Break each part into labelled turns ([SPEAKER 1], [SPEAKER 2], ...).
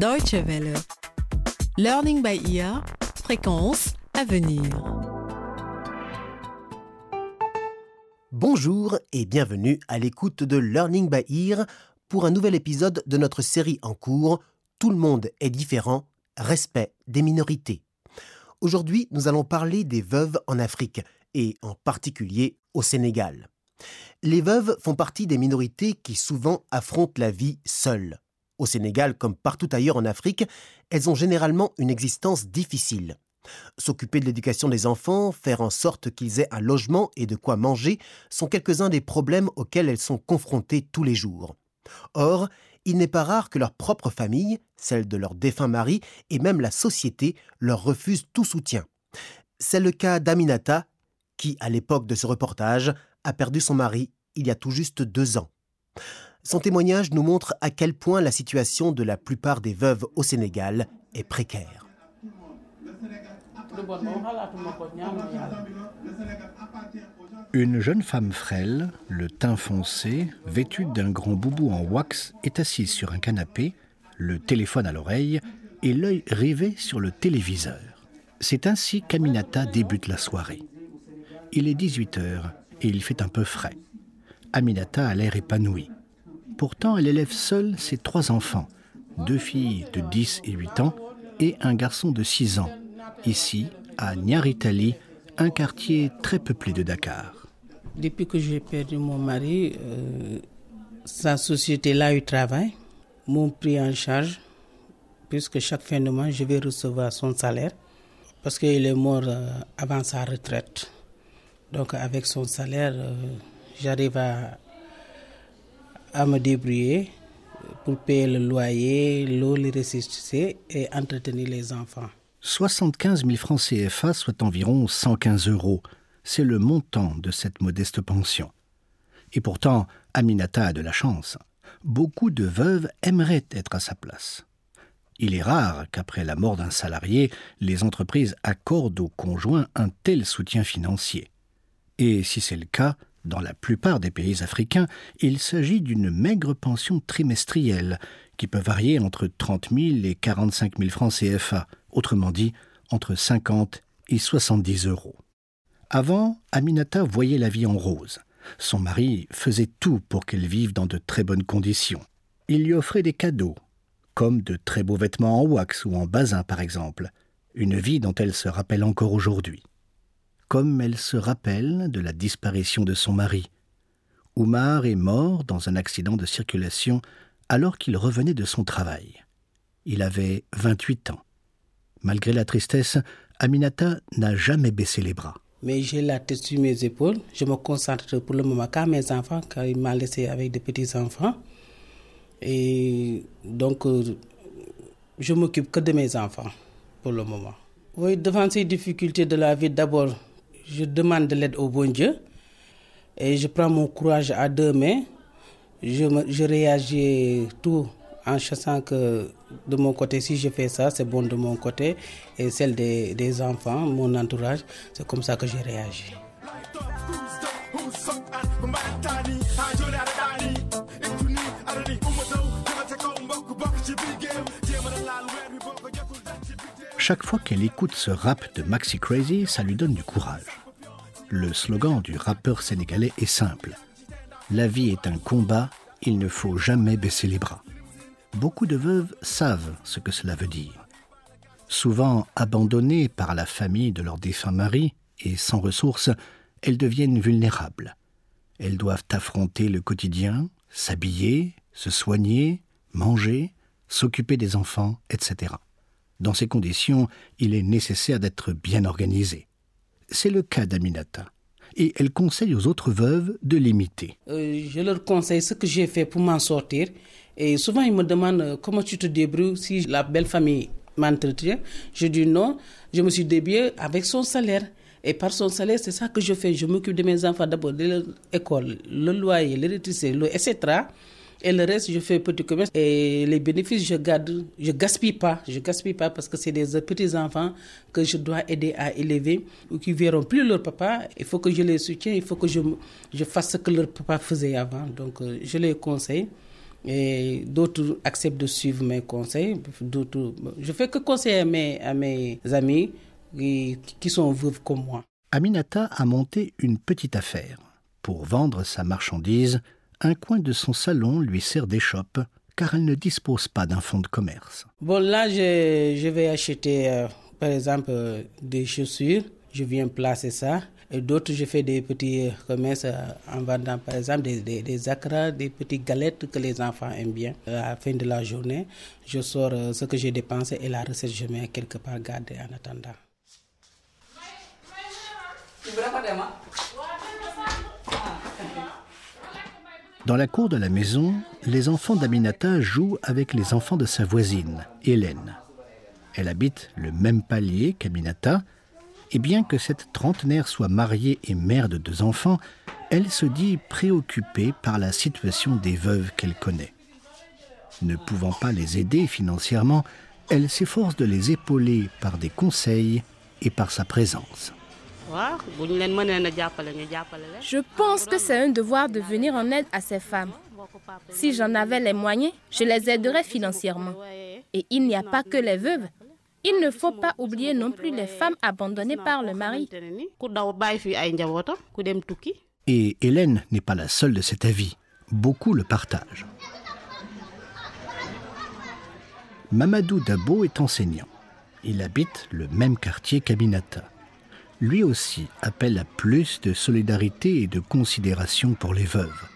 [SPEAKER 1] Deutsche Welle. Learning by ear, fréquence à venir.
[SPEAKER 2] Bonjour et bienvenue à l'écoute de Learning by Ear pour un nouvel épisode de notre série en cours Tout le monde est différent, respect des minorités. Aujourd'hui, nous allons parler des veuves en Afrique et en particulier au Sénégal. Les veuves font partie des minorités qui souvent affrontent la vie seules. Au Sénégal, comme partout ailleurs en Afrique, elles ont généralement une existence difficile. S'occuper de l'éducation des enfants, faire en sorte qu'ils aient un logement et de quoi manger sont quelques-uns des problèmes auxquels elles sont confrontées tous les jours. Or, il n'est pas rare que leur propre famille, celle de leur défunt mari et même la société leur refusent tout soutien. C'est le cas d'Aminata, qui, à l'époque de ce reportage, a perdu son mari il y a tout juste deux ans. Son témoignage nous montre à quel point la situation de la plupart des veuves au Sénégal est précaire.
[SPEAKER 3] Une jeune femme frêle, le teint foncé, vêtue d'un grand boubou en wax, est assise sur un canapé, le téléphone à l'oreille et l'œil rivé sur le téléviseur. C'est ainsi qu'Aminata débute la soirée. Il est 18 heures et il fait un peu frais. Aminata a l'air épanouie. Pourtant, elle élève seule ses trois enfants, deux filles de 10 et 8 ans et un garçon de 6 ans, ici, à Nyaritali, un quartier très peuplé de Dakar.
[SPEAKER 4] Depuis que j'ai perdu mon mari, euh, sa société là où travaille m'ont pris en charge, puisque chaque fin de mois, je vais recevoir son salaire, parce qu'il est mort euh, avant sa retraite. Donc avec son salaire, euh, j'arrive à, à me débrouiller pour payer le loyer, l'eau, les ressources et entretenir les enfants.
[SPEAKER 3] 75 000 francs CFA, soit environ 115 euros. C'est le montant de cette modeste pension. Et pourtant, Aminata a de la chance. Beaucoup de veuves aimeraient être à sa place. Il est rare qu'après la mort d'un salarié, les entreprises accordent aux conjoints un tel soutien financier. Et si c'est le cas, dans la plupart des pays africains, il s'agit d'une maigre pension trimestrielle qui peut varier entre 30 000 et 45 000 francs CFA, autrement dit entre 50 et 70 euros. Avant, Aminata voyait la vie en rose. Son mari faisait tout pour qu'elle vive dans de très bonnes conditions. Il lui offrait des cadeaux, comme de très beaux vêtements en wax ou en basin par exemple, une vie dont elle se rappelle encore aujourd'hui comme elle se rappelle de la disparition de son mari. Oumar est mort dans un accident de circulation alors qu'il revenait de son travail. Il avait 28 ans. Malgré la tristesse, Aminata n'a jamais baissé les bras.
[SPEAKER 4] Mais j'ai la tête sur mes épaules. Je me concentre pour le moment qu'à mes enfants, car il m'a laissé avec des petits-enfants. Et donc, euh, je m'occupe que de mes enfants pour le moment. Oui, devant ces difficultés de la vie, d'abord, je demande de l'aide au bon Dieu et je prends mon courage à deux mains. Je, je réagis tout en chassant que de mon côté, si je fais ça, c'est bon de mon côté. Et celle des, enfants, mon entourage, c'est comme ça que j'ai réagi.
[SPEAKER 3] Chaque fois qu'elle écoute ce rap de Maxi Crazy, ça lui donne du courage. Le slogan du rappeur sénégalais est simple. La vie est un combat, il ne faut jamais baisser les bras. Beaucoup de veuves savent ce que cela veut dire. Souvent abandonnées par la famille de leur défunt mari et sans ressources, elles deviennent vulnérables. Elles doivent affronter le quotidien, s'habiller, se soigner, manger, s'occuper des enfants, etc. Dans ces conditions, il est nécessaire d'être bien organisé. C'est le cas d'Aminata. Et elle conseille aux autres veuves de l'imiter.
[SPEAKER 4] Euh, je leur conseille ce que j'ai fait pour m'en sortir. Et souvent, ils me demandent euh, comment tu te débrouilles si la belle famille m'entretient. Je dis non, je me suis débrouillée avec son salaire. Et par son salaire, c'est ça que je fais. Je m'occupe de mes enfants d'abord, de l'école, le loyer, l'électricité, etc. Et le reste, je fais petit commerce. Et les bénéfices, je garde, je gaspille pas. Je gaspille pas parce que c'est des petits enfants que je dois aider à élever ou qui verront plus leur papa. Il faut que je les soutienne. Il faut que je, fasse ce que leur papa faisait avant. Donc, euh, je les conseille Et d'autres acceptent de suivre mes conseils. D'autres, je fais que conseiller à mes, à mes amis qui, qui sont veuves comme moi.
[SPEAKER 3] Aminata a monté une petite affaire. Pour vendre sa marchandise, un coin de son salon lui sert d'échoppe car elle ne dispose pas d'un fonds de commerce.
[SPEAKER 4] Bon, là, je, je vais acheter, euh, par exemple, euh, des chaussures. Je viens placer ça. Et d'autres, je fais des petits euh, commerces euh, en vendant, par exemple, des, des, des acras, des petites galettes que les enfants aiment bien. À la fin de la journée, je sors ce que j'ai dépensé et la recette, je mets quelque part gardée en attendant.
[SPEAKER 3] Dans la cour de la maison, les enfants d'Aminata jouent avec les enfants de sa voisine, Hélène. Elle habite le même palier qu'Aminata, et bien que cette trentenaire soit mariée et mère de deux enfants, elle se dit préoccupée par la situation des veuves qu'elle connaît. Ne pouvant pas les aider financièrement, elle s'efforce de les épauler par des conseils et par sa présence.
[SPEAKER 5] Je pense que c'est un devoir de venir en aide à ces femmes. Si j'en avais les moyens, je les aiderais financièrement. Et il n'y a pas que les veuves. Il ne faut pas oublier non plus les femmes abandonnées par le mari.
[SPEAKER 3] Et Hélène n'est pas la seule de cet avis. Beaucoup le partagent. Mamadou Dabo est enseignant. Il habite le même quartier qu'Aminata. Lui aussi appelle à plus de solidarité et de considération pour les veuves.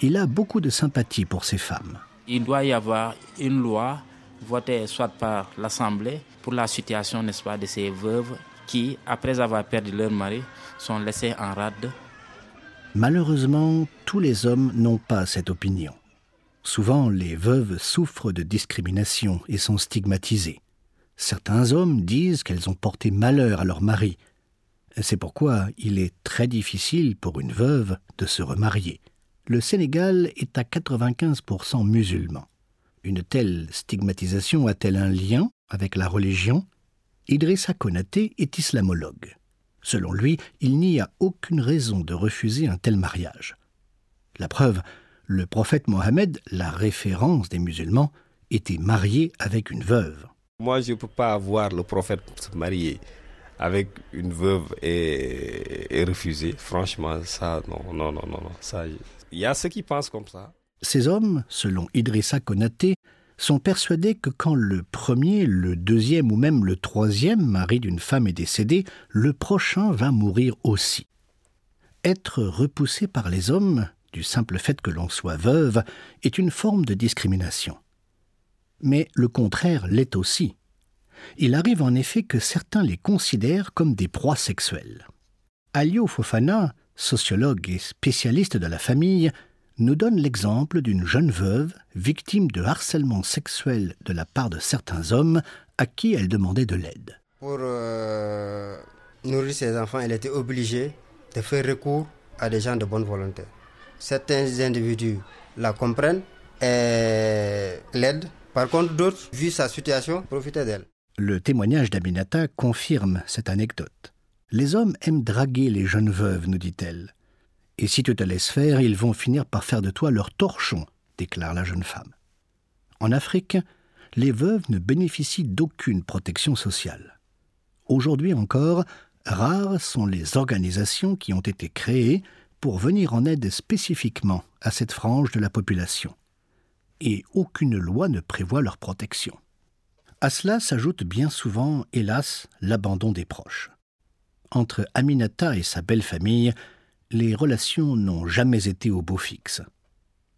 [SPEAKER 3] Il a beaucoup de sympathie pour ces femmes.
[SPEAKER 6] Il doit y avoir une loi votée soit par l'Assemblée pour la situation, n'est-ce pas, de ces veuves qui, après avoir perdu leur mari, sont laissées en rade.
[SPEAKER 3] Malheureusement, tous les hommes n'ont pas cette opinion. Souvent, les veuves souffrent de discrimination et sont stigmatisées. Certains hommes disent qu'elles ont porté malheur à leur mari. C'est pourquoi il est très difficile pour une veuve de se remarier. Le Sénégal est à 95% musulman. Une telle stigmatisation a-t-elle un lien avec la religion? Idrissa Konaté est islamologue. Selon lui, il n'y a aucune raison de refuser un tel mariage. La preuve, le prophète Mohammed, la référence des musulmans, était marié avec une veuve.
[SPEAKER 7] Moi, je ne peux pas voir le prophète se marier avec une veuve et, et. Franchement, ça, non, non, non, non, non. Ça, il y a ceux qui pensent comme ça.
[SPEAKER 3] Ces hommes, selon Idrissa Konaté, sont persuadés que quand le premier, le deuxième ou même le troisième mari d'une femme est décédé, le prochain va mourir aussi. Être repoussé par les hommes, du simple fait que l'on soit veuve, est une forme de discrimination. Mais le contraire l'est aussi. Il arrive en effet que certains les considèrent comme des proies sexuelles. Alio Fofana, sociologue et spécialiste de la famille, nous donne l'exemple d'une jeune veuve victime de harcèlement sexuel de la part de certains hommes à qui elle demandait de l'aide.
[SPEAKER 8] Pour euh, nourrir ses enfants, elle était obligée de faire recours à des gens de bonne volonté. Certains individus la comprennent et l'aident. Par contre, d'autres, vu sa situation, profitaient d'elle.
[SPEAKER 3] Le témoignage d'Aminata confirme cette anecdote. Les hommes aiment draguer les jeunes veuves, nous dit-elle. Et si tu te laisses faire, ils vont finir par faire de toi leur torchon, déclare la jeune femme. En Afrique, les veuves ne bénéficient d'aucune protection sociale. Aujourd'hui encore, rares sont les organisations qui ont été créées pour venir en aide spécifiquement à cette frange de la population. Et aucune loi ne prévoit leur protection. À cela s'ajoute bien souvent, hélas, l'abandon des proches. Entre Aminata et sa belle famille, les relations n'ont jamais été au beau fixe.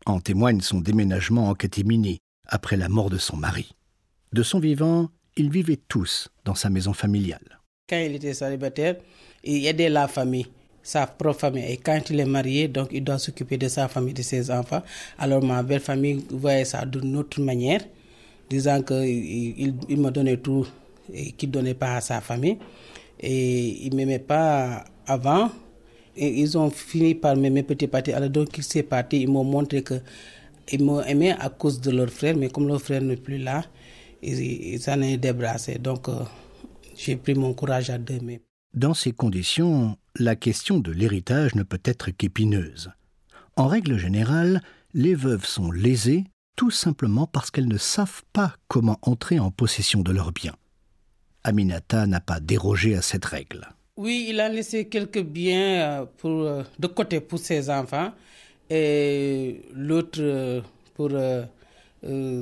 [SPEAKER 3] En témoigne son déménagement en catimini après la mort de son mari. De son vivant, ils vivaient tous dans sa maison familiale.
[SPEAKER 4] Quand il était célibataire, il aidait la famille, sa propre famille. Et quand il est marié, donc il doit s'occuper de sa famille, de ses enfants. Alors ma belle famille voyait ça d'une autre manière, disant qu'il il, il me donnait tout et qu'il ne donnait pas à sa famille. Et il ne m'aimait pas avant. Et ils ont fini par m'aimer petit à petit. Alors donc, il s'est parti. Ils m'ont montré que ils m'ont aimé à cause de leur frère, mais comme leur frère n'est plus là, ils, ils s'en est débrassé. Donc, euh, j'ai pris mon courage à deux mains.
[SPEAKER 3] Dans ces conditions, la question de l'héritage ne peut être qu'épineuse. En règle générale, les veuves sont lésées tout simplement parce qu'elles ne savent pas comment entrer en possession de leurs biens. Aminata n'a pas dérogé à cette règle.
[SPEAKER 4] Oui, il a laissé quelques biens euh, pour, euh, de côté pour ses enfants et l'autre euh, pour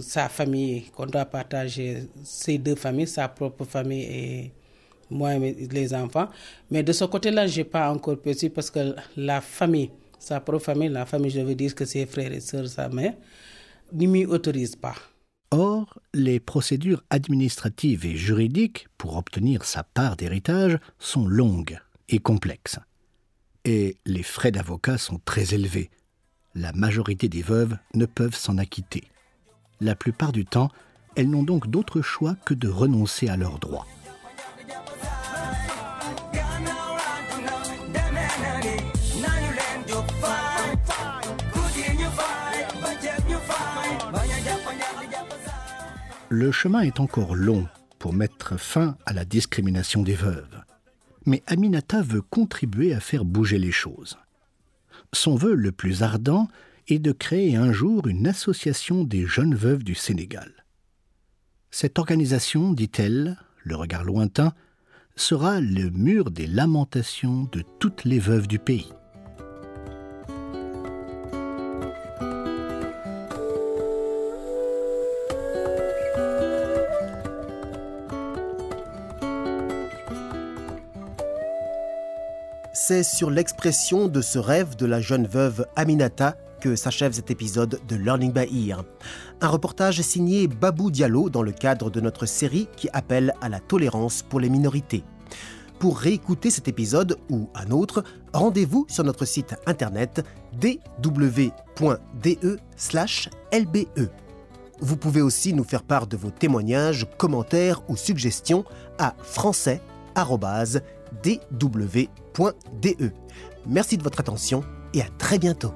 [SPEAKER 4] sa famille, qu'on doit partager, ses deux familles, sa propre famille et moi et les enfants. Mais de ce côté-là, je n'ai pas encore perçu parce que la famille, sa propre famille, la famille, je veux dire que ses frères et sœurs, sa mère, autorise pas.
[SPEAKER 3] Or, les procédures administratives et juridiques pour obtenir sa part d'héritage sont longues et complexes. Et les frais d'avocat sont très élevés. La majorité des veuves ne peuvent s'en acquitter. La plupart du temps, elles n'ont donc d'autre choix que de renoncer à leurs droits. Le chemin est encore long pour mettre fin à la discrimination des veuves. Mais Aminata veut contribuer à faire bouger les choses. Son vœu le plus ardent est de créer un jour une association des jeunes veuves du Sénégal. Cette organisation, dit-elle, le regard lointain, sera le mur des lamentations de toutes les veuves du pays.
[SPEAKER 2] C'est sur l'expression de ce rêve de la jeune veuve Aminata que s'achève cet épisode de Learning by Ear. Un reportage signé Babou Diallo dans le cadre de notre série qui appelle à la tolérance pour les minorités. Pour réécouter cet épisode ou un autre, rendez-vous sur notre site internet dw.de/lbe. Vous pouvez aussi nous faire part de vos témoignages, commentaires ou suggestions à français@dw.de. Merci de votre attention et à très bientôt.